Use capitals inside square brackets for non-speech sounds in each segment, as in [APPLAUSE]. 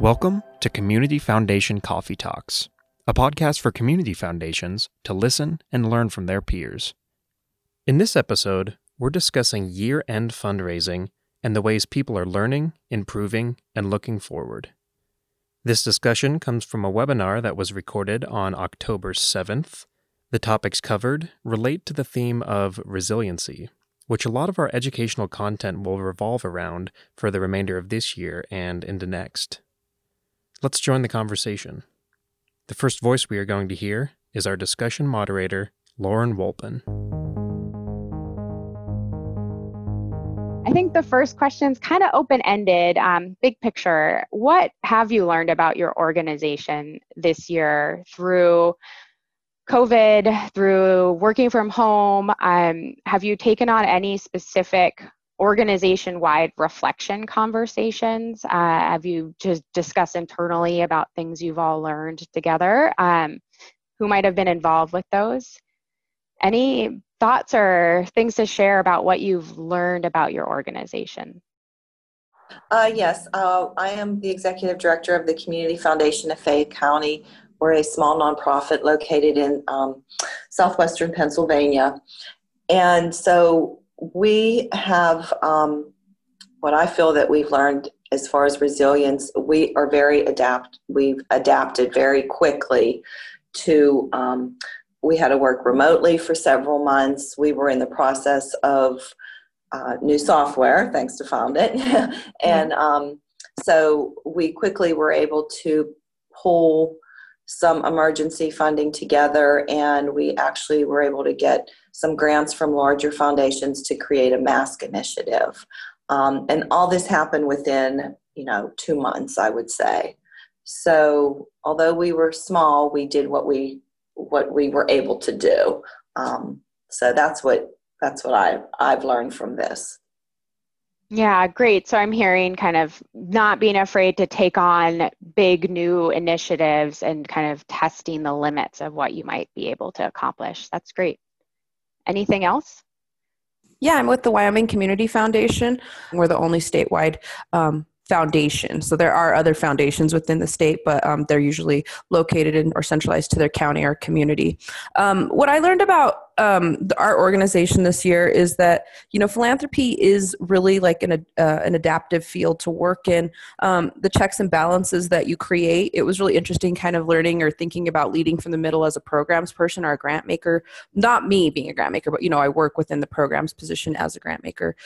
Welcome to Community Foundation Coffee Talks, a podcast for community foundations to listen and learn from their peers. In this episode, we're discussing year end fundraising and the ways people are learning, improving, and looking forward. This discussion comes from a webinar that was recorded on October 7th. The topics covered relate to the theme of resiliency, which a lot of our educational content will revolve around for the remainder of this year and into next. Let's join the conversation. The first voice we are going to hear is our discussion moderator, Lauren Wolpen. I think the first question is kind of open ended, um, big picture. What have you learned about your organization this year through COVID, through working from home? Um, have you taken on any specific organization wide reflection conversations? Uh, have you just discussed internally about things you've all learned together? Um, who might have been involved with those? Any thoughts or things to share about what you've learned about your organization? Uh, yes, uh, I am the executive director of the Community Foundation of Fayette County. We're a small nonprofit located in um, southwestern Pennsylvania. And so we have um, what I feel that we've learned as far as resilience. We are very adapt. We've adapted very quickly to. Um, we had to work remotely for several months. We were in the process of uh, new software, thanks to Foundant, [LAUGHS] and um, so we quickly were able to pull some emergency funding together, and we actually were able to get some grants from larger foundations to create a mask initiative. Um, and all this happened within, you know, two months, I would say. So although we were small, we did what we what we were able to do. Um, so that's what that's what I I've learned from this. Yeah, great. So I'm hearing kind of not being afraid to take on big new initiatives and kind of testing the limits of what you might be able to accomplish. That's great. Anything else? Yeah, I'm with the Wyoming Community Foundation. We're the only statewide um, foundation. So there are other foundations within the state, but um, they're usually located in or centralized to their county or community. Um, what I learned about um, the, our organization this year is that you know philanthropy is really like an uh, an adaptive field to work in. Um, the checks and balances that you create. It was really interesting, kind of learning or thinking about leading from the middle as a programs person or a grant maker. Not me being a grant maker, but you know I work within the programs position as a grant maker.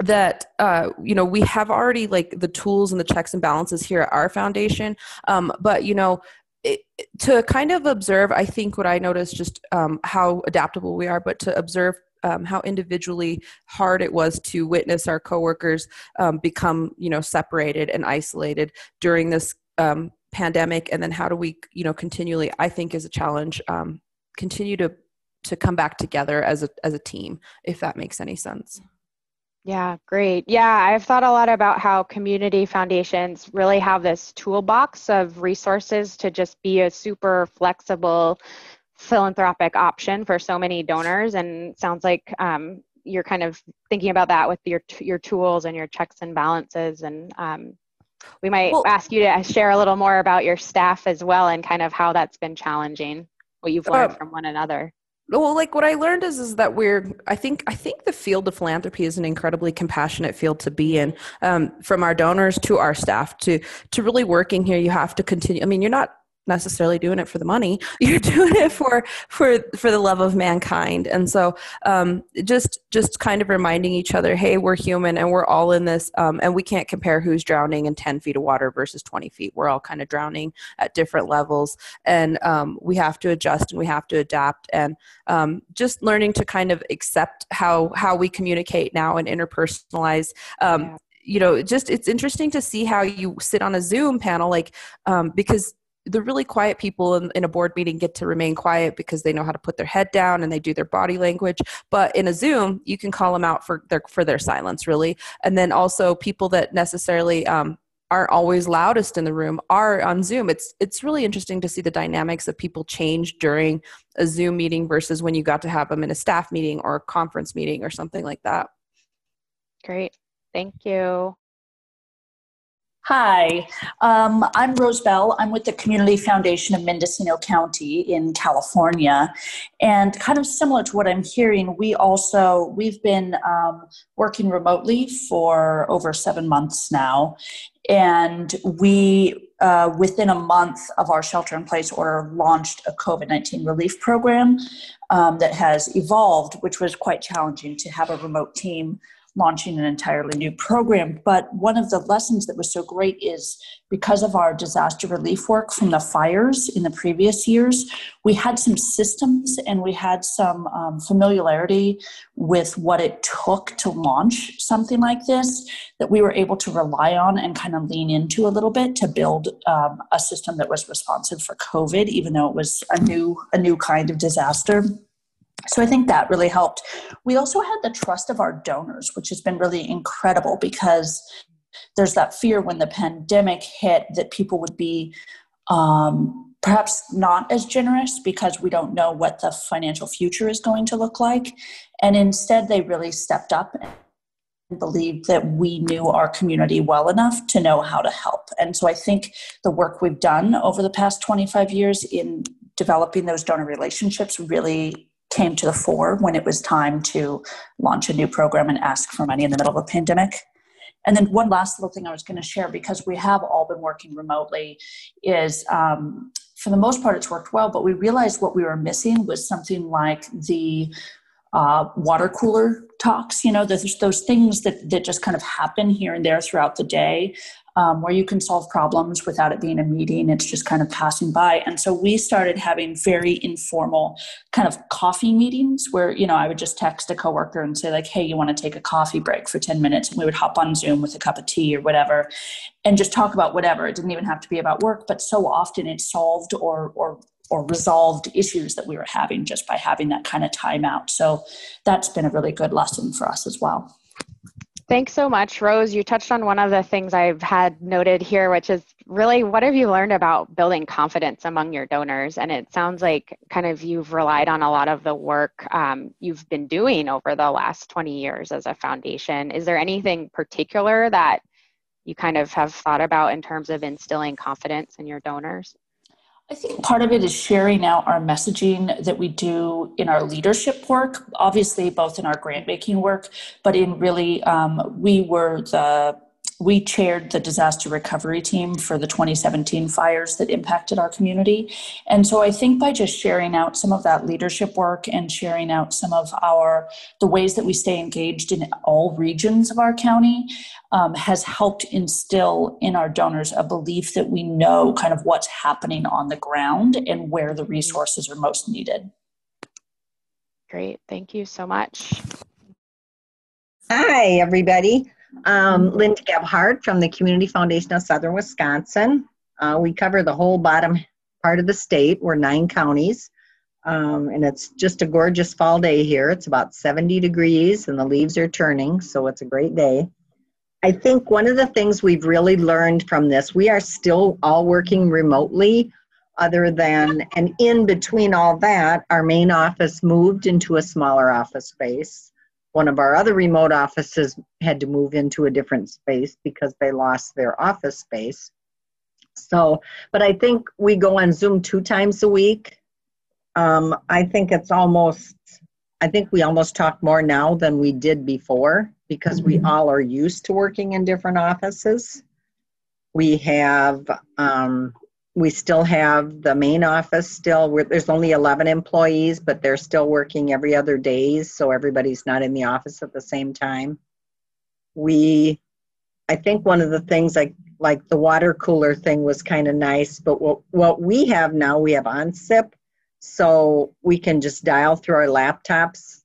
That uh, you know we have already like the tools and the checks and balances here at our foundation. Um, but you know it, to kind of observe i think what i noticed just um, how adaptable we are but to observe um, how individually hard it was to witness our coworkers um, become you know separated and isolated during this um, pandemic and then how do we you know continually i think is a challenge um, continue to to come back together as a as a team if that makes any sense yeah, great. Yeah, I've thought a lot about how community foundations really have this toolbox of resources to just be a super flexible philanthropic option for so many donors. And sounds like um, you're kind of thinking about that with your your tools and your checks and balances. And um, we might well, ask you to share a little more about your staff as well and kind of how that's been challenging, what you've learned uh, from one another well like what i learned is is that we're i think i think the field of philanthropy is an incredibly compassionate field to be in um, from our donors to our staff to to really working here. You have to continue i mean you're not necessarily doing it for the money. [LAUGHS] You're doing it for for for the love of mankind. And so um, just just kind of reminding each other hey we're human and we're all in this um, and we can't compare who's drowning in 10 feet of water versus 20 feet. We're all kind of drowning at different levels. And um, we have to adjust and we have to adapt. And um, just learning to kind of accept how how we communicate now and interpersonalize um, yeah. you know just it's interesting to see how you sit on a zoom panel like um, because the really quiet people in, in, a board meeting get to remain quiet because they know how to put their head down and they do their body language. But in a zoom you can call them out for their for their silence really. And then also people that necessarily um, aren't always loudest in the room are on zoom. It's it's really interesting to see the dynamics of people change during a zoom meeting versus when you got to have them in a staff meeting or a conference meeting or something like that. Great. Thank you Hi, um, I'm Rose Bell. I'm with the Community Foundation of Mendocino County in California. And kind of similar to what I'm hearing, we also, we've been um, working remotely for over seven months now. And we, uh, within a month of our shelter in place order, launched a COVID 19 relief program um, that has evolved, which was quite challenging to have a remote team launching an entirely new program. But one of the lessons that was so great is because of our disaster relief work from the fires in the previous years, we had some systems and we had some um, familiarity with what it took to launch something like this that we were able to rely on and kind of lean into a little bit to build um, a system that was responsive for COVID, even though it was a new a new kind of disaster. So I think that really helped. We also had the trust of our donors, which has been really incredible because there's that fear when the pandemic hit that people would be um, perhaps not as generous because we don't know what the financial future is going to look like. And instead, they really stepped up and believed that we knew our community well enough to know how to help. And so I think the work we've done over the past 25 years in developing those donor relationships really came to the fore when it was time to launch a new program and ask for money in the middle of a pandemic. And then one last little thing I was going to share because we have all been working remotely is um, for the most part it's worked well, but we realized what we were missing was something like the uh, water cooler talks. You know, there's those things that that just kind of happen here and there throughout the day um, where you can solve problems without it being a meeting. It's just kind of passing by. And so we started having very informal kind of coffee meetings where, you know, I would just text a coworker and say, like, hey, you want to take a coffee break for 10 minutes? And we would hop on Zoom with a cup of tea or whatever and just talk about whatever. It didn't even have to be about work, but so often it solved or, or, or resolved issues that we were having just by having that kind of timeout. So that's been a really good lesson for us as well. Thanks so much, Rose. You touched on one of the things I've had noted here, which is really what have you learned about building confidence among your donors? And it sounds like kind of you've relied on a lot of the work um, you've been doing over the last 20 years as a foundation. Is there anything particular that you kind of have thought about in terms of instilling confidence in your donors? I think part of it is sharing out our messaging that we do in our leadership work, obviously, both in our grant making work, but in really, um, we were the we chaired the disaster recovery team for the 2017 fires that impacted our community. And so I think by just sharing out some of that leadership work and sharing out some of our the ways that we stay engaged in all regions of our county um, has helped instill in our donors a belief that we know kind of what's happening on the ground and where the resources are most needed. Great, thank you so much. Hi, everybody. Um, Linda Gebhardt from the Community Foundation of Southern Wisconsin. Uh, we cover the whole bottom part of the state. We're nine counties. Um, and it's just a gorgeous fall day here. It's about 70 degrees and the leaves are turning, so it's a great day. I think one of the things we've really learned from this, we are still all working remotely, other than, and in between all that, our main office moved into a smaller office space one of our other remote offices had to move into a different space because they lost their office space. So, but I think we go on Zoom two times a week. Um, I think it's almost, I think we almost talk more now than we did before because we mm-hmm. all are used to working in different offices. We have um, we still have the main office still. There's only 11 employees but they're still working every other days so everybody's not in the office at the same time. We i think one of the things like like the water cooler thing was kind of nice but what, what we have now we have OnSIP so we can just dial through our laptops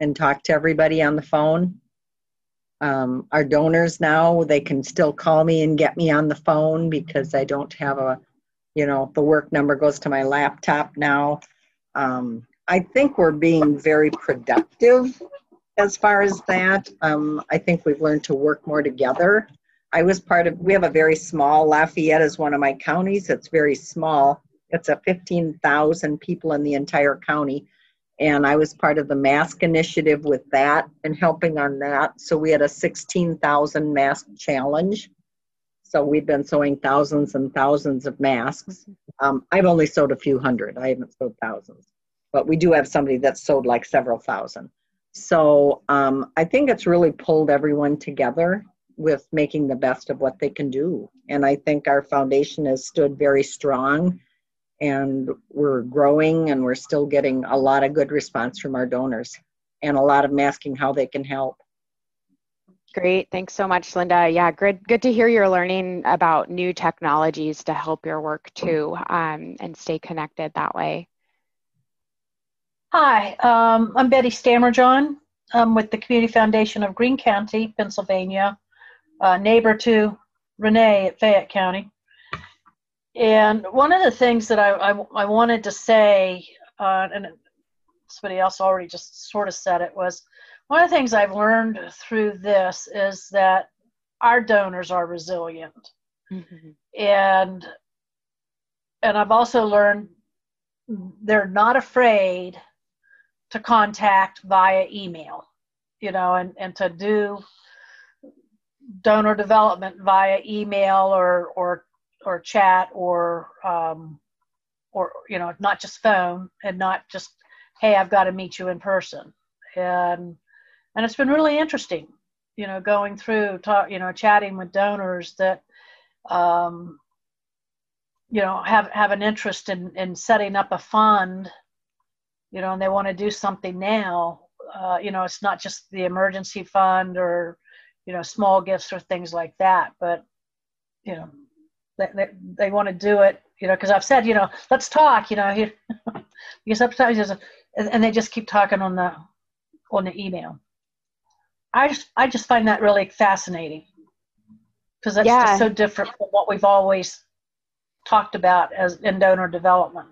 and talk to everybody on the phone. Um, our donors now they can still call me and get me on the phone because i don't have a you know the work number goes to my laptop now. Um, i think we're being very productive as far as that. Um, i think we've learned to work more together. I was part of we have a very small lafayette is one of my counties. It's very small. It's a 15000 people in the entire county. And i was part of the mask initiative with that and helping on that. So we had a 16000 mask challenge So we've been sewing thousands and thousands of masks. Um, I've only sewed a few hundred. I haven't sewed thousands, but we do have somebody that's sewed like several thousand. So um, I think it's really pulled everyone together with making the best of what they can do. And I think our foundation has stood very strong and we're growing and we're still getting a lot of good response from our donors and a lot of them asking how they can help. Great. Thanks so much, Linda. Yeah, good, good to hear you're learning about new technologies to help your work too um, and stay connected that way. Hi, um, I'm Betty Stammerjohn. I'm with the Community Foundation of Greene County, Pennsylvania, uh, neighbor to Renee at Fayette County. And one of the things that I, I, I wanted to say, uh, and somebody else already just sort of said it, was one of the things I've learned through this is that our donors are resilient. Mm-hmm. And and I've also learned they're not afraid to contact via email, you know, and, and to do donor development via email or or or chat or um, or you know not just phone and not just hey I've got to meet you in person and and it's been really interesting you know going through talk you know chatting with donors that um, you know have have an interest in in setting up a fund you know and they want to do something now uh, you know it's not just the emergency fund or you know small gifts or things like that but you know they, they, they want to do it you know because i've said you know let's talk you know here because sometimes there's a, and they just keep talking on the on the email i just i just find that really fascinating because that's yeah. just so different from what we've always talked about as in donor development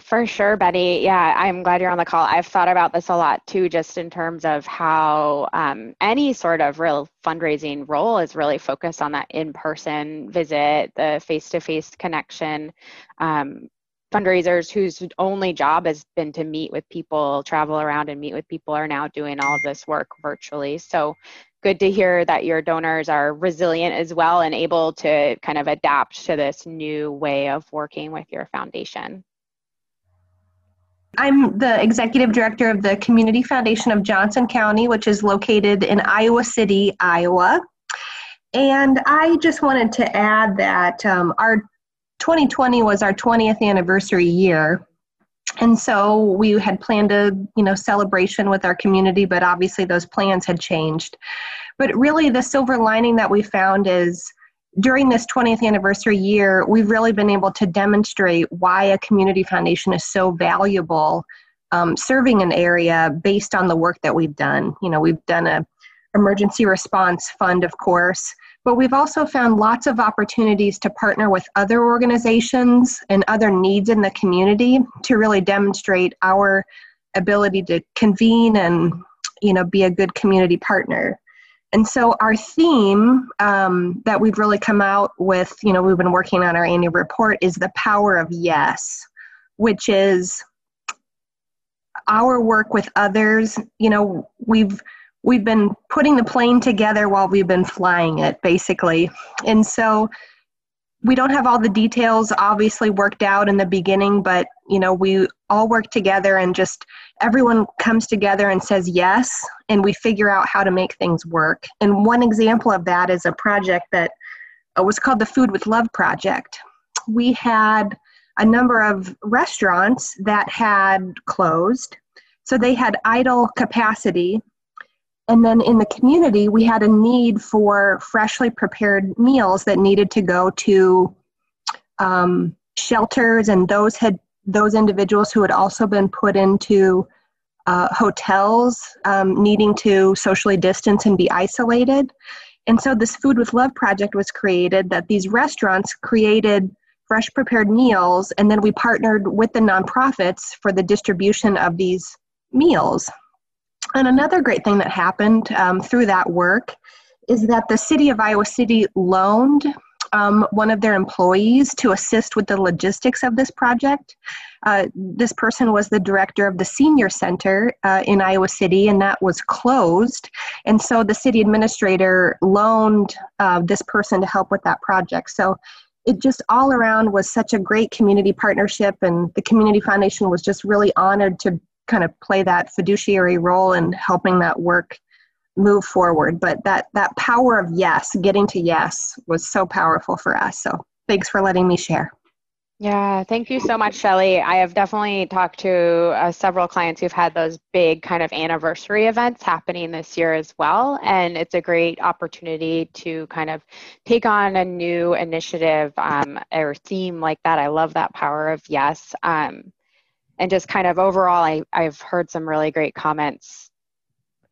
for sure, Betty. Yeah, I'm glad you're on the call. I've thought about this a lot too, just in terms of how um, any sort of real fundraising role is really focused on that in person visit, the face to face connection. Um, fundraisers whose only job has been to meet with people, travel around and meet with people, are now doing all of this work virtually. So good to hear that your donors are resilient as well and able to kind of adapt to this new way of working with your foundation. I'm the executive director of the Community Foundation of Johnson County, which is located in Iowa City, Iowa. And I just wanted to add that um, our 2020 was our 20th anniversary year. And so we had planned a, you know, celebration with our community, but obviously those plans had changed. But really the silver lining that we found is during this 20th anniversary year, we've really been able to demonstrate why a community foundation is so valuable um, serving an area based on the work that we've done. You know, we've done a emergency response fund, of course, but we've also found lots of opportunities to partner with other organizations and other needs in the community to really demonstrate our ability to convene and you know be a good community partner and so our theme um, that we've really come out with, you know, we've been working on our annual report is the power of yes, which is our work with others. You know, we've we've been putting the plane together while we've been flying it, basically. And so we don't have all the details obviously worked out in the beginning, but you know, we all work together and just everyone comes together and says yes, and we figure out how to make things work. And one example of that is a project that uh, was called the Food with Love Project. We had a number of restaurants that had closed, so they had idle capacity. And then in the community, we had a need for freshly prepared meals that needed to go to um, shelters, and those had those individuals who had also been put into uh, hotels um, needing to socially distance and be isolated. And so this Food with Love project was created that these restaurants created fresh prepared meals, and then we partnered with the nonprofits for the distribution of these meals. And another great thing that happened um, through that work is that the city of Iowa City loaned um, one of their employees to assist with the logistics of this project. Uh, this person was the director of the senior center uh, in Iowa City, and that was closed. And so the city administrator loaned uh, this person to help with that project. So it just all around was such a great community partnership, and the Community Foundation was just really honored to kind of play that fiduciary role in helping that work move forward. But that that power of yes, getting to yes, was so powerful for us. So thanks for letting me share. Yeah, thank you so much, Shelly. I have definitely talked to uh, several clients who've had those big kind of anniversary events happening this year as well. And it's a great opportunity to kind of take on a new initiative um, or theme like that. I love that power of yes. Um, and just kind of overall, I, I've heard some really great comments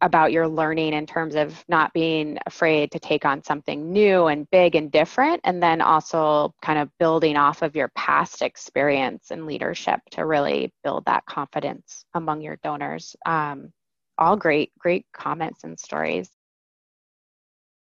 about your learning in terms of not being afraid to take on something new and big and different, and then also kind of building off of your past experience and leadership to really build that confidence among your donors. Um, all great, great comments and stories.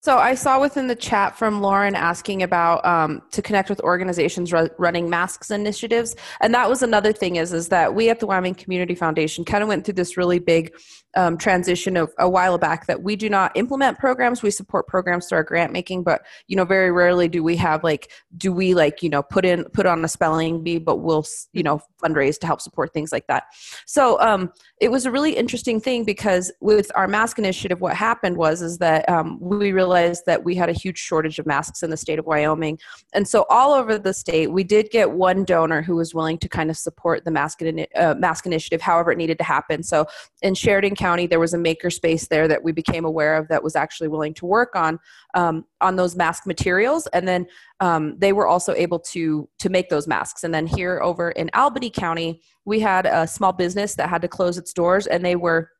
So I saw within the chat from Lauren asking about um, to connect with organizations r- running masks initiatives, and that was another thing is is that we at the Wyoming Community Foundation kind of went through this really big um, transition of a while back that we do not implement programs. We support programs through our grant making, but you know very rarely do we have like do we like you know put in put on a spelling bee, but we'll you know fundraise to help support things like that. So um, it was a really interesting thing because with our mask initiative, what happened was is that um, we realized that we had a huge shortage of masks in the state of Wyoming, and so all over the state, we did get one donor who was willing to kind of support the mask uh, mask initiative, however it needed to happen. So in Sheridan County, there was a makerspace there that we became aware of that was actually willing to work on um, on those mask materials, and then um, they were also able to to make those masks. And then here over in Albany County, we had a small business that had to close its doors, and they were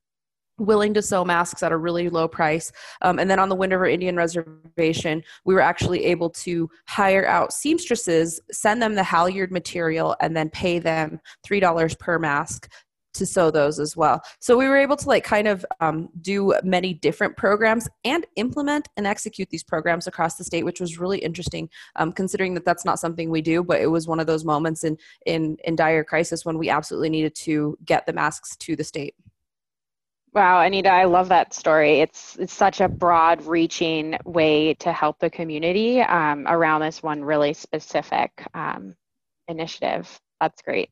willing to sell masks at a really low price. Um, and then on the Wind River Indian Reservation, we were actually able to hire out seamstresses, send them the halyard material, and then pay them $3 per mask to sew those as well. So we were able to like kind of um, do many different programs and implement and execute these programs across the state, which was really interesting, um, considering that that's not something we do. But it was one of those moments in in in dire crisis when we absolutely needed to get the masks to the state. Wow, Anita, I love that story. It's it's such a broad-reaching way to help the community um, around this one really specific um, initiative. That's great.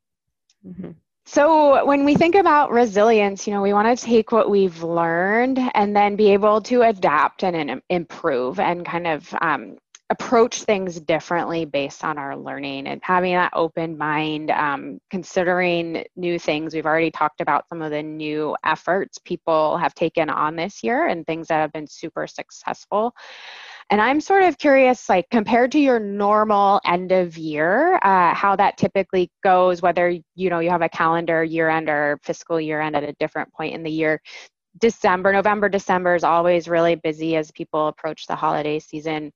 Mm-hmm. So, when we think about resilience, you know, we want to take what we've learned and then be able to adapt and improve and kind of um, approach things differently based on our learning and having that open mind, um, considering new things. We've already talked about some of the new efforts people have taken on this year and things that have been super successful. And I'm sort of curious, like compared to your normal end of year, uh, how that typically goes. Whether you know you have a calendar year end or fiscal year end at a different point in the year. December, November, December is always really busy as people approach the holiday season.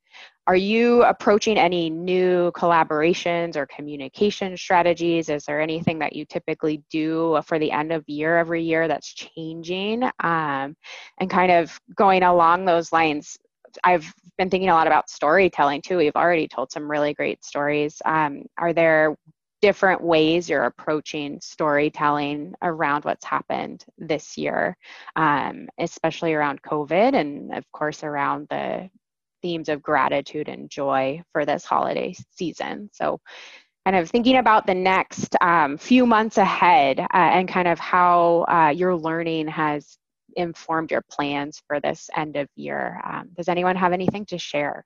Are you approaching any new collaborations or communication strategies? Is there anything that you typically do for the end of year every year that's changing? Um, and kind of going along those lines, I've been thinking a lot about storytelling too. We've already told some really great stories. Um, are there different ways you're approaching storytelling around what's happened this year, um, especially around COVID and, of course, around the themes of gratitude and joy for this holiday season. So, kind of thinking about the next um, few months ahead uh, and kind of how uh, your learning has informed your plans for this end of year. Um, does anyone have anything to share?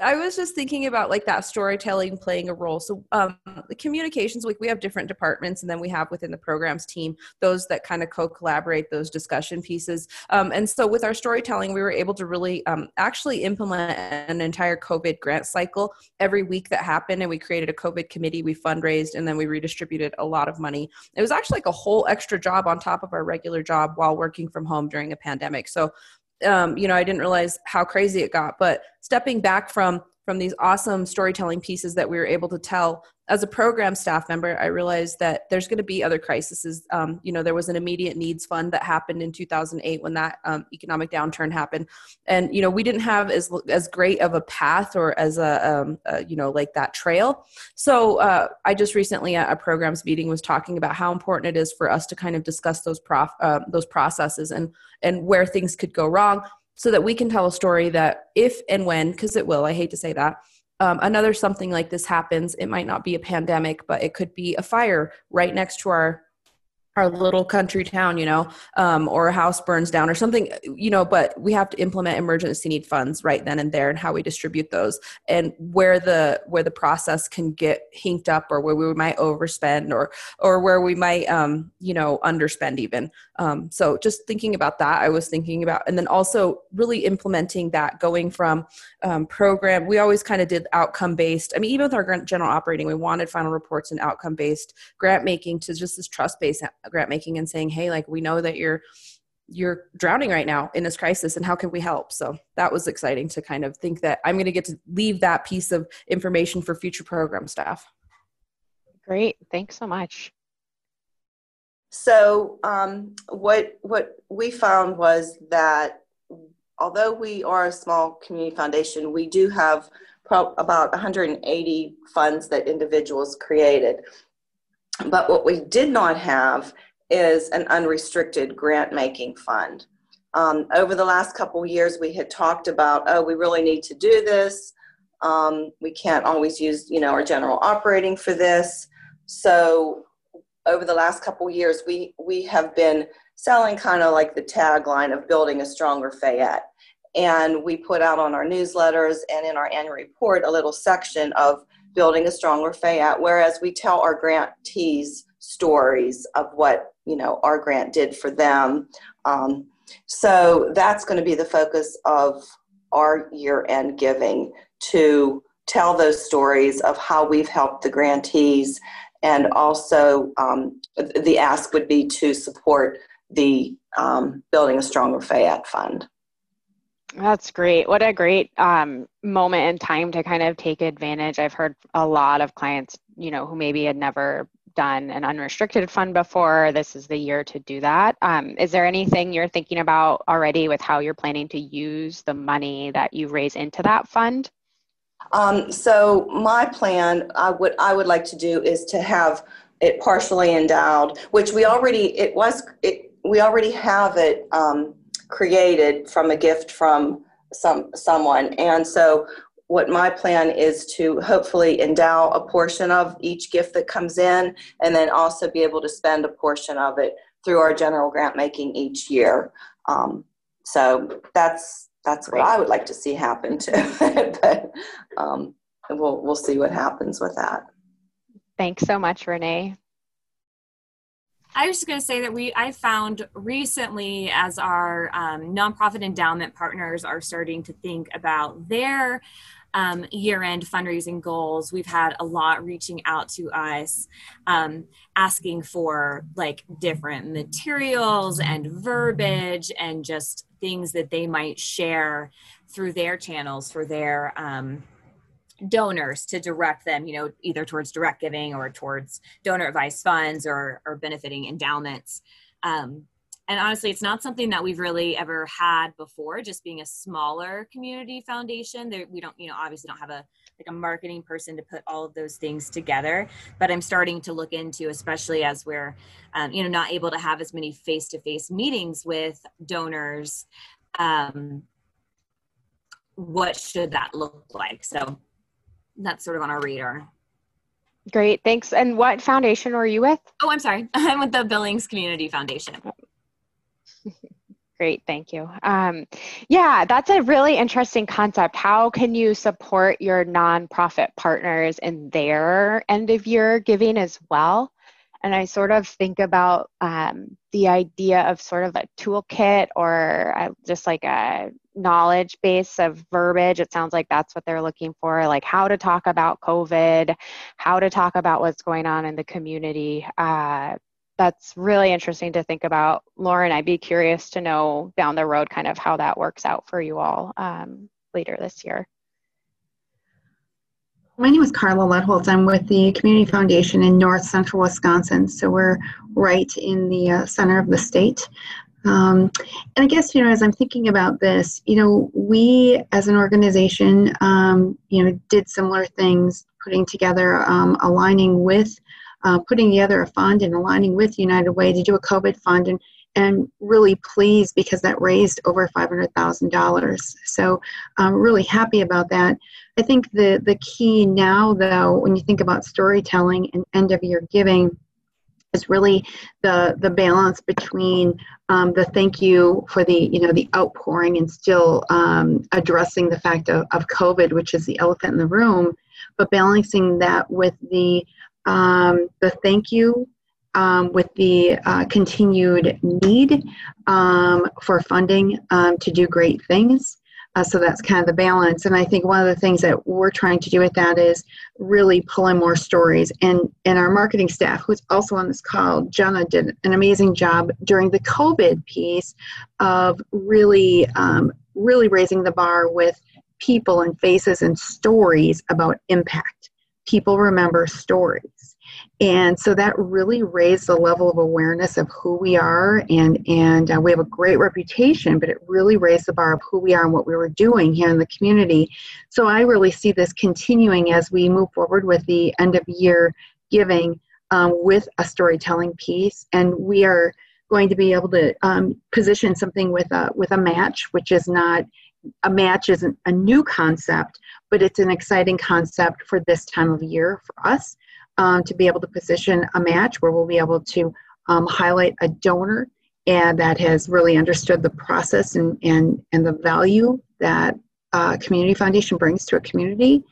I was just thinking about like that storytelling playing a role. So um, the communications, like we have different departments, and then we have within the programs team those that kind of co-collaborate those discussion pieces. Um, and so with our storytelling, we were able to really um, actually implement an entire COVID grant cycle every week that happened, and we created a COVID committee. We fundraised, and then we redistributed a lot of money. It was actually like a whole extra job on top of our regular job while working from home during a pandemic. So um, you know, I didn't realize how crazy it got. But stepping back from from these awesome storytelling pieces that we were able to tell. As a program staff member i realized that there's going to be other crises. Um, you know there was an immediate needs fund that happened in 2008 when that um, economic downturn happened. And you know we didn't have as as great of a path or as a, um, a you know like that trail. So uh, i just recently at a programs meeting was talking about how important it is for us to kind of discuss those prof uh, those processes and and where things could go wrong so that we can tell a story that if and when because it will i hate to say that um, another something like this happens. It might not be a pandemic but it could be a fire right next to our our little country town, you know, um, or a house burns down or something, you know, but we have to implement emergency need funds right then and there and how we distribute those and where the where the process can get hinked up or where we might overspend or or where we might um, you know underspend even. Um, so just thinking about that, I was thinking about, and then also really implementing that, going from um, program. We always kind of did outcome based. I mean, even with our general operating, we wanted final reports and outcome based grant making to just this trust based grant making and saying, hey, like we know that you're you're drowning right now in this crisis and how can we help? So that was exciting to kind of think that i'm going to get to leave that piece of information for future program staff. Great. Thanks so much. So um, what what we found was that although we are a small community foundation, we do have pro- about 180 funds that individuals created. But what we did not have is an unrestricted grant making fund. Um, over the last couple years, we had talked about, oh, we really need to do this. Um, we can't always use, you know, our general operating for this. So over the last couple years, we we have been selling kind of like the tagline of building a stronger Fayette. And we put out on our newsletters and in our annual report a little section of building a stronger Fayette, whereas we tell our grantees stories of what you know our grant did for them. Um, so that's going to be the focus of our year-end giving to tell those stories of how we've helped the grantees and also um, the ask would be to support the um, Building a Stronger Fayette Fund. That's great. What a great um, moment in time to kind of take advantage. I've heard a lot of clients, you know, who maybe had never done an unrestricted fund before. This is the year to do that. Um, is there anything you're thinking about already with how you're planning to use the money that you raise into that fund? Um, so my plan, I would I would like to do is to have it partially endowed, which we already it was it we already have it um, created from a gift from some someone, and so what my plan is to hopefully endow a portion of each gift that comes in, and then also be able to spend a portion of it through our general grant making each year. Um, so that's that's what I would like to see happen too. [LAUGHS] but um, we'll we'll see what happens with that. Thanks so much, Renee. I was just going to say that we I found recently as our um, nonprofit endowment partners are starting to think about their um, year-end fundraising goals. We've had a lot reaching out to us, um, asking for like different materials and verbiage and just things that they might share through their channels for their um, donors to direct them, you know, either towards direct giving or towards donor advised funds or, or benefiting endowments. Um, and honestly, it's not something that we've really ever had before, just being a smaller community foundation. There, we don't, you know, obviously don't have a like a marketing person to put all of those things together. But I'm starting to look into, especially as we're, um, you know, not able to have as many face-to-face meetings with donors. Um, what should that look like? So that's sort of on our radar. Great, thanks. And what foundation are you with? Oh, I'm sorry. [LAUGHS] I'm with the Billings Community Foundation. [LAUGHS] Great, thank you. Um, yeah, that's a really interesting concept. How can you support your nonprofit partners in their end of year giving as well? And I sort of think about um, the idea of sort of a toolkit or a, just like a knowledge base of verbiage. It sounds like that's what they're looking for, like how to talk about COVID, how to talk about what's going on in the community. Uh, that's really interesting to think about. Lauren, I'd be curious to know down the road kind of how that works out for you all um, later this year. My name is Carla Letholtz. I'm with the Community Foundation in north central Wisconsin. So we're right in the uh, center of the state. Um, and I guess, you know, as I'm thinking about this, you know, we as an organization, um, you know, did similar things, putting together, um, aligning with, uh, putting together a fund and aligning with United Way to do a COVID fund. And, and really pleased because that raised over $500,000. So I'm really happy about that. I think the, the key now, though, when you think about storytelling and end of year giving, is really the the balance between um, the thank you for the you know the outpouring and still um, addressing the fact of, of COVID, which is the elephant in the room, but balancing that with the um, the thank you um, with the uh, continued need um, for funding um, to do great things. Uh, so that's kind of the balance. And I think one of the things that we're trying to do with that is really pull in more stories. And, and our marketing staff, who's also on this call, Jenna did an amazing job during the COVID piece of really, um, really raising the bar with people and faces and stories about impact. People remember stories and so that really raised the level of awareness of who we are and and uh, we have a great reputation but it really raised the bar of who we are and what we were doing here in the community. So i really see this continuing as we move forward with the end of year giving um, with a storytelling piece. And we are going to be able to um, position something with a with a match which is not a match isn't a new concept but it's an exciting concept for this time of year for us um, to be able to position a match where we'll be able to um, highlight a donor and that has really understood the process and, and, and the value that uh, community foundation brings to a community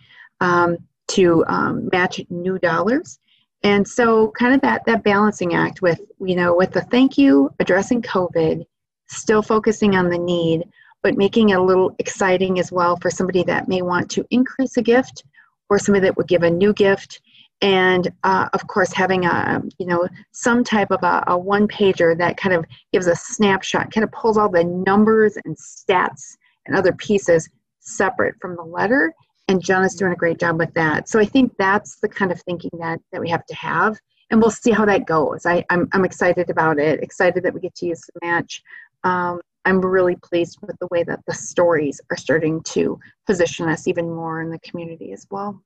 um, to um, match new dollars. And so kind of that that balancing act with you know with the thank you addressing covid still focusing on the need but making it a little exciting as well for somebody that may want to increase a gift or somebody that would give a new gift and uh, of course having a you know some type of a, a one pager that kind of gives a snapshot kind of pulls all the numbers and stats and other pieces separate from the letter. And john is doing a great job with that. So i think that's the kind of thinking that that we have to have. And we'll see how that goes. I, I'm, I'm excited about it excited that we get to use the match. Um, i'm really pleased with the way that the stories are starting to position us even more in the community as well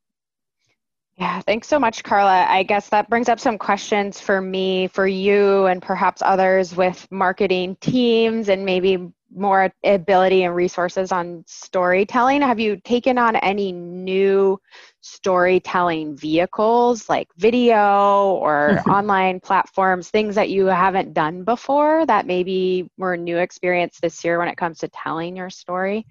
yeah, thanks so much, Carla. I guess that brings up some questions for me, for you, and perhaps others with marketing teams and maybe more ability and resources on storytelling. Have you taken on any new storytelling vehicles like video or [LAUGHS] online platforms, things that you haven't done before that maybe were a new experience this year when it comes to telling your story?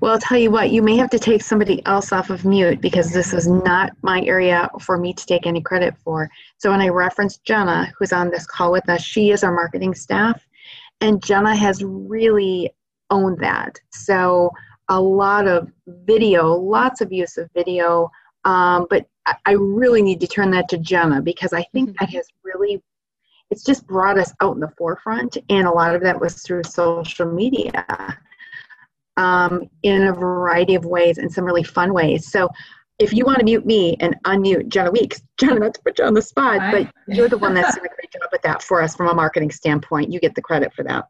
Well, I'll tell you what, you may have to take somebody else off of mute because this is not my area for me to take any credit for. So when I reference Jenna, who's on this call with us, she is our marketing staff, and Jenna has really owned that. So a lot of video, lots of use of video, um, but I, I really need to turn that to Jenna because I think mm-hmm. that has really it's just brought us out in the forefront and a lot of that was through social media um, in a variety of ways and some really fun ways. So if you want to mute me and unmute Jenna Weeks, [LAUGHS] Jenna, not to put you on the spot, Hi. but [LAUGHS] you're the one that's doing a great job with that for us from a marketing standpoint. You get the credit for that.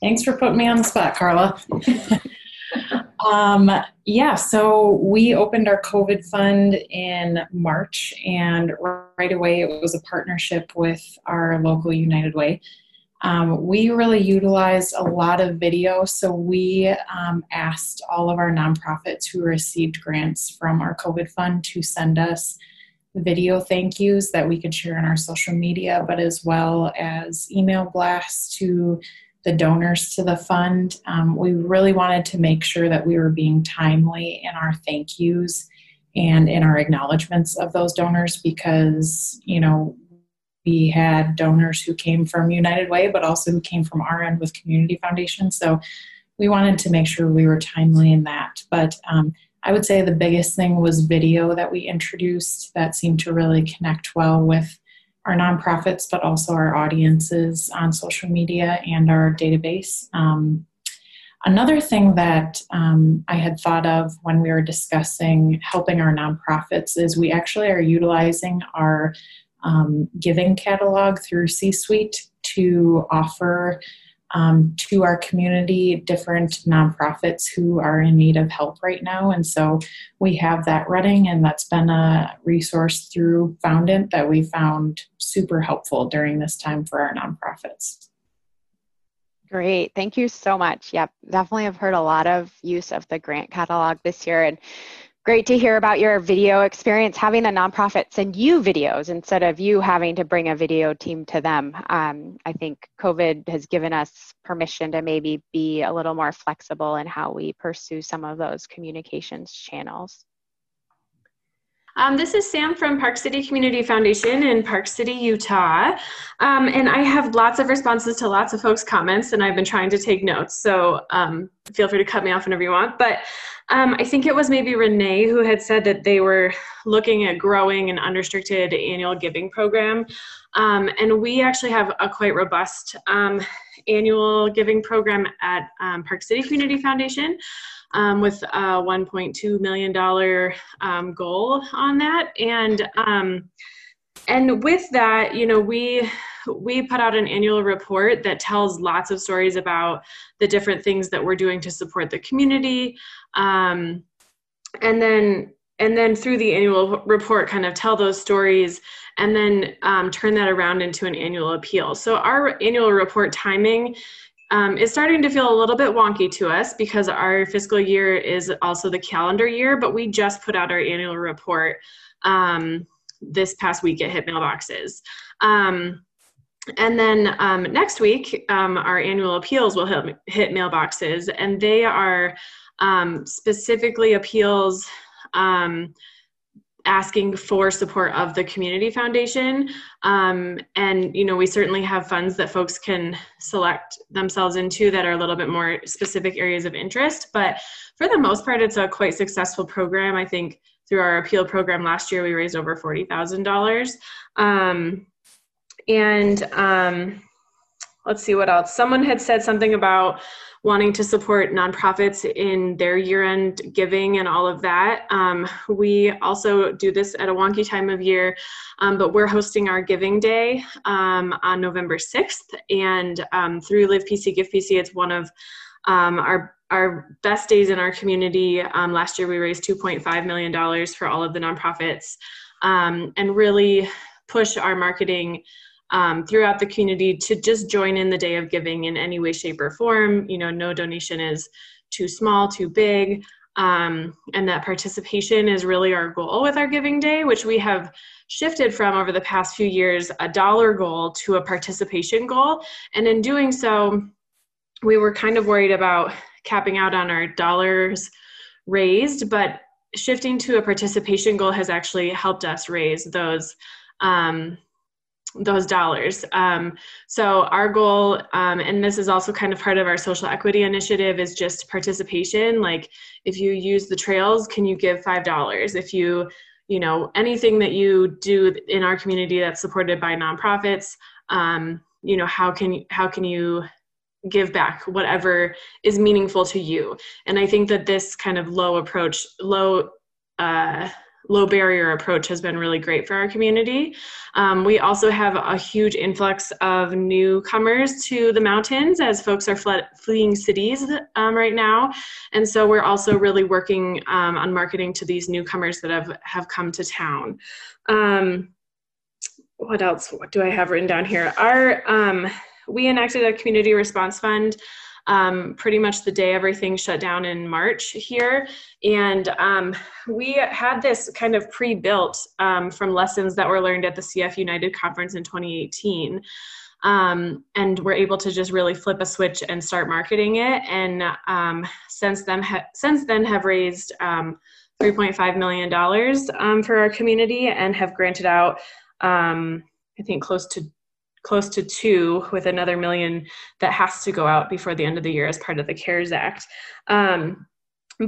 Thanks for putting me on the spot, Carla. [LAUGHS] um, yeah, so we opened our COVID fund in March, and right away it was a partnership with our local United Way. Um, we really utilized a lot of video, so we um, asked all of our nonprofits who received grants from our COVID fund to send us video thank yous that we could share on our social media, but as well as email blasts to the donors to the fund. Um, we really wanted to make sure that we were being timely in our thank yous and in our acknowledgments of those donors because, you know, we had donors who came from United Way, but also who came from our end with Community Foundation. So we wanted to make sure we were timely in that. But um, I would say the biggest thing was video that we introduced that seemed to really connect well with our nonprofits, but also our audiences on social media and our database. Um, Another thing that um, I had thought of when we were discussing helping our nonprofits is we actually are utilizing our um, giving catalog through C Suite to offer um, to our community different nonprofits who are in need of help right now. And so we have that running, and that's been a resource through Foundant that we found super helpful during this time for our nonprofits. Great. Thank you so much. Yep, definitely have heard a lot of use of the grant catalog this year. And great to hear about your video experience having the nonprofit send you videos instead of you having to bring a video team to them. Um, i think covid has given us permission to maybe be a little more flexible in how we pursue some of those communications channels um, this is Sam from Park City Community Foundation in Park City, Utah. Um, and I have lots of responses to lots of folks' comments, and I've been trying to take notes. So um, feel free to cut me off whenever you want. But um, I think it was maybe Renee who had said that they were looking at growing an unrestricted annual giving program. Um, and we actually have a quite robust um, annual giving program at Park City Community Foundation um, with a $1.2 million um, goal on that. And um, and with that, you know, we we put out an annual report that tells lots of stories about the different things that we're doing to support the community. Um, and then and then through the annual report kind of tell those stories and then um, turn that around into an annual appeal so our annual report timing um, is starting to feel a little bit wonky to us because our fiscal year is also the calendar year, but we just put out our annual report um, this past week at Hit Mailboxes. Um, and then um, next week, um, our annual appeals will hit, hit mailboxes, and they are um, specifically appeals asking for support of the community foundation. Um, and you know we certainly have funds that folks can select themselves into that are a little bit more specific areas of interest. But for the most part it's a quite successful program. I think through our appeal program last year we raised over $40000 um, and um, let's see what else. Someone had said something about wanting to support nonprofits in their year end giving and all of that. Um, we also do this at a wonky time of year, um, but we're hosting our Giving Day um, on November 6th. And um, through Live PC, Give PC, it's one of um, our our best days in our community. Um, last year, we raised $2.5 million for all of the nonprofits and really push our marketing um, throughout the community to just join in the day of giving in any way, shape, or form. You know, no donation is too small, too big. Um, and that participation is really our goal with our giving day, which we have shifted from over the past few years a dollar goal to a participation goal. And in doing so, we were kind of worried about capping out on our dollars raised, but shifting to a participation goal has actually helped us raise those um, those dollars. Um, so our goal, um, and this is also kind of part of our social equity initiative, is just participation. Like if you use the trails, can you give five dollars? If you, you know, anything that you do in our community that's supported by nonprofits, um, you know, how can how can you give back whatever is meaningful to you? And I think that this kind of low approach, low uh, low barrier approach has been really great for our community. Um, we also have a huge influx of newcomers to the mountains as folks are fleeing cities um, right now. And so we're also really working um, on marketing to these newcomers that have, have come to town. Um, what else do I have written down here? Our, um, we enacted a community response fund um, pretty much the day everything shut down in March here. And um, we had this kind of pre built um, from lessons that were learned at the CF United conference in 2018. Um, and we're able to just really flip a switch and start marketing it. And um, since then, ha- since then, have raised um, 3.5 million dollars for our community and have granted out, I think, close to close to two with another million that has to go out before the end of the year as part of the CARES Act. Um,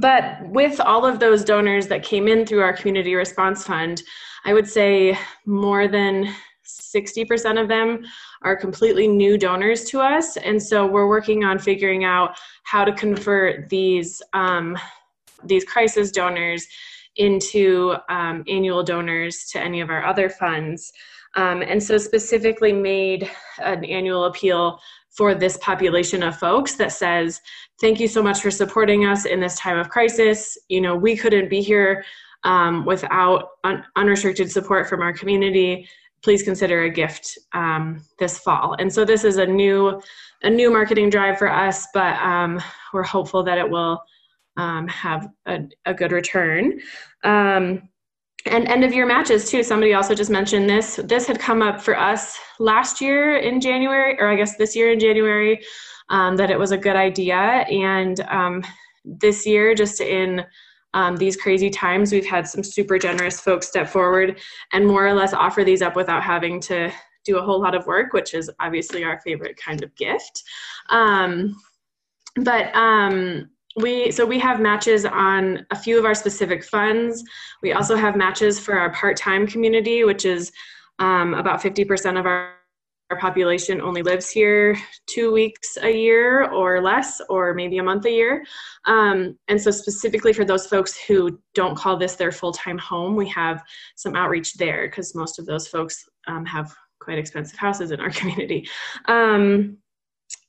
but with all of those donors that came in through our community response fund, I would say more than 60% of them are completely new donors to us. And so we're working on figuring out how to convert these, um, these crisis donors into um, annual donors to any of our other funds. Um, and so specifically made an annual appeal for this population of folks that says, thank you so much for supporting us in this time of crisis. You know, we couldn't be here um, without un- unrestricted support from our community. Please consider a gift um, this fall. And so this is a new, a new marketing drive for us, but um, we're hopeful that it will um, have a, a, good return. Um, and end of year matches too. Somebody also just mentioned this. This had come up for us last year in January, or I guess this year in January, um, that it was a good idea. And um, this year, just in um, these crazy times, we've had some super generous folks step forward and more or less offer these up without having to do a whole lot of work, which is obviously our favorite kind of gift. Um, but um, we so we have matches on a few of our specific funds. We also have matches for our part-time community which is um, about 50% of our, our population only lives here two weeks a year or less or maybe a month a year. Um, and so specifically for those folks who don't call this their full-time home we have some outreach there because most of those folks um, have quite expensive houses in our [LAUGHS] community. Um,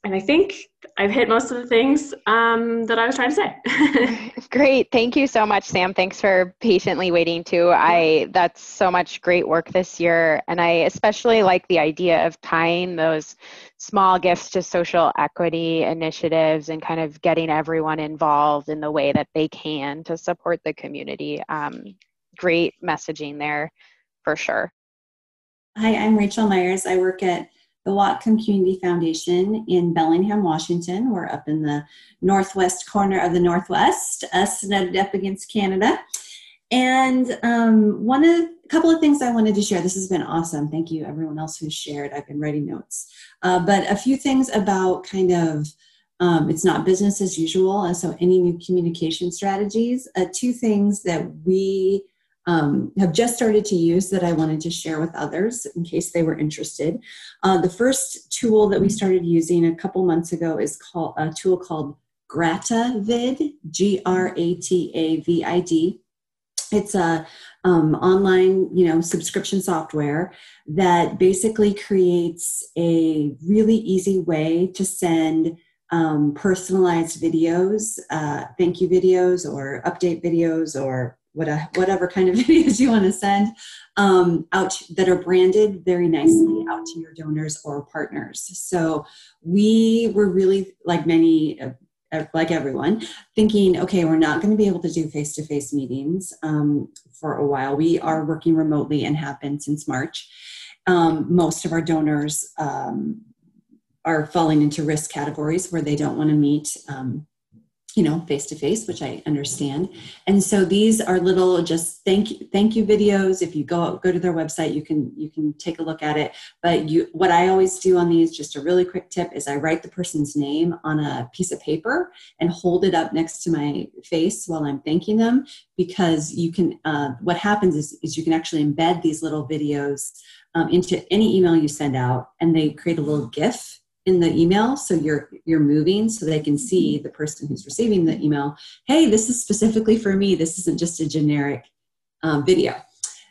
and I think I've hit most of the things um, that I was trying to say. [LAUGHS] great, thank you so much, Sam. Thanks for patiently waiting too. I that's so much great work this year, and I especially like the idea of tying those small gifts to social equity initiatives and kind of getting everyone involved in the way that they can to support the community. Um, great messaging there, for sure. Hi, I'm Rachel Myers. I work at the Whatcom Community Foundation in Bellingham, Washington. We're up in the northwest corner of the Northwest, uh, snuggled up against Canada. And um, one of a couple of things I wanted to share. This has been awesome. Thank you, everyone else who's shared. I've been writing notes, uh, but a few things about kind of um, it's not business as usual, and so any new communication strategies. Uh, two things that we um, have just started to use that I wanted to share with others in case they were interested. Uh, the first tool that we started using a couple months ago is called a tool called GrataVid, G R A T A V I D. It's a um, online, you know, subscription software that basically creates a really easy way to send um, personalized videos, uh, thank you videos, or update videos, or whatever kind of [LAUGHS] videos you want to send um, out that are branded very nicely out to your donors or partners. So we were really like many. Uh, uh like everyone, thinking, okay, we're not going to be able to do face to face meetings um, for a while. We are working remotely and have been since March. Um, most of our donors um, are falling into risk categories where they don't want to meet um, you know face to face which i understand. And so these are little just thank you thank you videos. If you go go to their website you can you can take a look at it. But you what i always do on these just a really quick tip is i write the person's name on a piece of paper and hold it up next to my face while i'm thanking them because you can uh, what happens is, is you can actually embed these little videos um, into any email you send out and they create a little gif in the email so you're you're moving so they can see the person who's receiving the email hey this is specifically for me. This isn't just a generic um, video.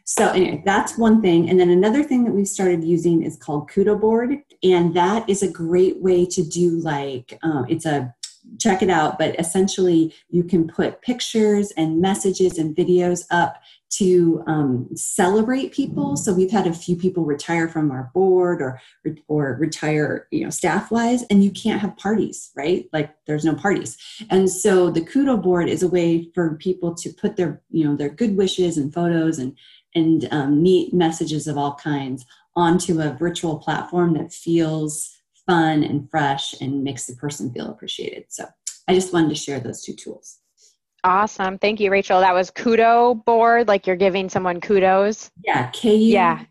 So anyway that's one thing. And then another thing that we've started using is called kudo board. And that is a great way to do like um, it's a check it out but essentially you can put pictures and messages and videos up to um, celebrate people. So we've had a few people retire from our board or or retire, you know, staff wise, and you can't have parties, right? Like there's no parties. And so the Kudo board is a way for people to put their, you know, their good wishes and photos and and um, neat messages of all kinds onto a virtual platform that feels fun and fresh and makes the person feel appreciated. So I just wanted to share those two tools. Awesome. Thank you, Rachel. That was Kudo board, like you're giving someone kudos. Yeah, K U yeah.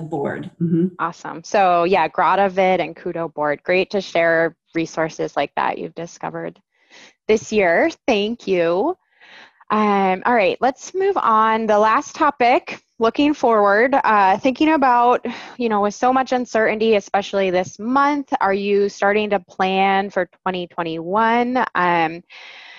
board. Mm-hmm. Awesome. So, yeah, GrataVid and Kudo board. Great to share resources like that you've discovered this year. Thank you. Um, all right, let's move on. The last topic, looking forward, uh, thinking about, you know, with so much uncertainty, especially this month, are you starting to plan for 2021? Um,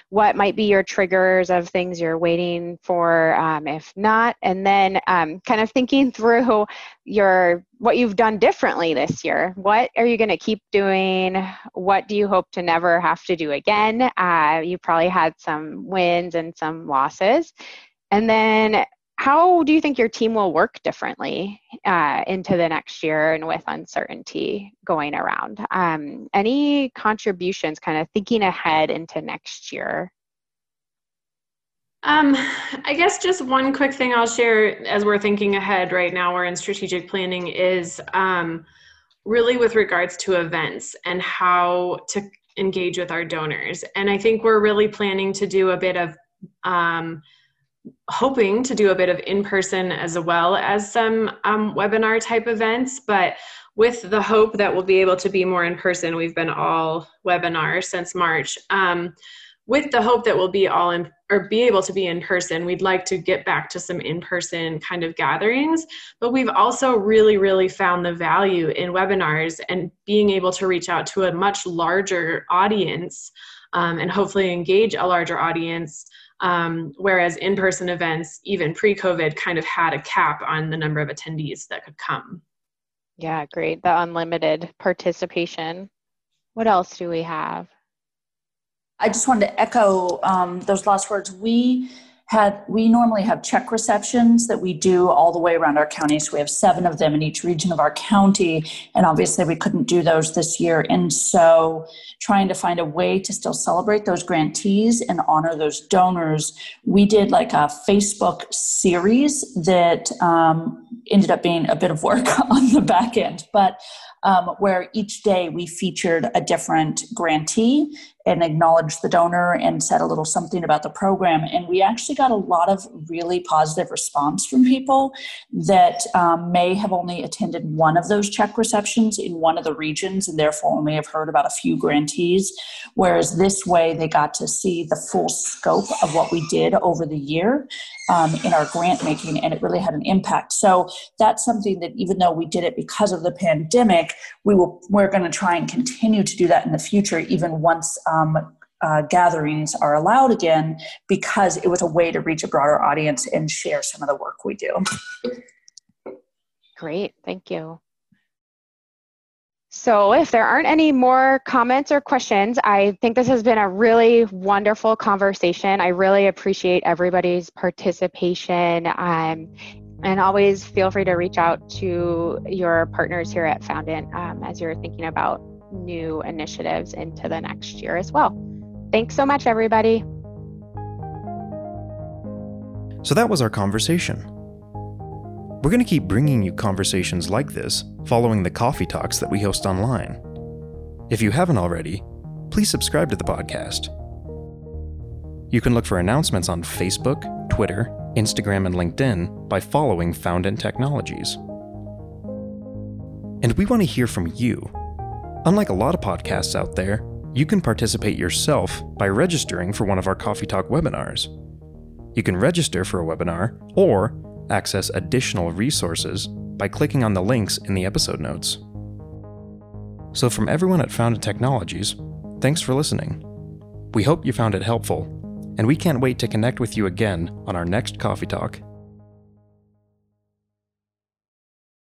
what might be your triggers of things you're waiting for um, if not? And then um, kind of thinking [LAUGHS] through your what you've done differently this year. What are you going to keep doing? What do you hope to never have to do again? Uh, you probably had some wins and some losses. And then how do you think your team will work differently uh, into the next year and with uncertainty going around? Um, any contributions kind of thinking ahead into next year? Um, I guess just one quick thing I'll share as we're thinking ahead right now, we're in strategic planning, is um, really with regards to events and how to engage with our donors. And I think we're really planning to do a bit of um, hoping to do a bit of in person as well as some um, webinar type events, but with the hope that we'll be able to be more in person. We've been all webinar since March. Um, with the hope that we'll be all in or be able to be in person, we'd like to get back to some in person kind of gatherings. But we've also really, really found the value in webinars and being able to reach out to a much larger audience um, and hopefully engage a larger audience um, whereas in person events, even pre COVID, kind of had a cap on the number of attendees that could come. Yeah, great. The unlimited participation. What else do we have? I just wanted to echo um, those last words. We had we normally have check receptions that we do all the way around our county. So we have seven of them in each region of our county and obviously we couldn't do those this year. And so trying to find a way to still celebrate those grantees and honor those donors we did like a facebook series that um, ended up being a bit of work [LAUGHS] on the back end. But um, where each day we featured a different grantee and acknowledged the donor and said a little something about the program. And we actually got a lot of really positive response from people that um, may have only attended one of those check receptions in one of the regions and therefore only have heard about a few grantees. Whereas this way, they got to see the full scope of what we did over the year um, in our grant making, and it really had an impact. So that's something that even though we did it because of the pandemic, we will we're going to try and continue to do that in the future, even once um, uh, gatherings are allowed again, because it was a way to reach a broader audience and share some of the work we do. Great, thank you. So, if there aren't any more comments or questions, I think this has been a really wonderful conversation. I really appreciate everybody's participation. Um, and always feel free to reach out to your partners here at Foundant um, as you're thinking about new initiatives into the next year as well. Thanks so much, everybody. So that was our conversation. We're going to keep bringing you conversations like this following the coffee talks that we host online. If you haven't already, please subscribe to the podcast. You can look for announcements on Facebook, Twitter, Instagram, and LinkedIn by following Foundant Technologies. And we want to hear from you. Unlike a lot of podcasts out there, you can participate yourself by registering for one of our Coffee Talk webinars. You can register for a webinar or access additional resources by clicking on the links in the episode notes. So, from everyone at Foundant Technologies, thanks for listening. We hope you found it helpful and we can't wait to connect with you again on our next Coffee Talk.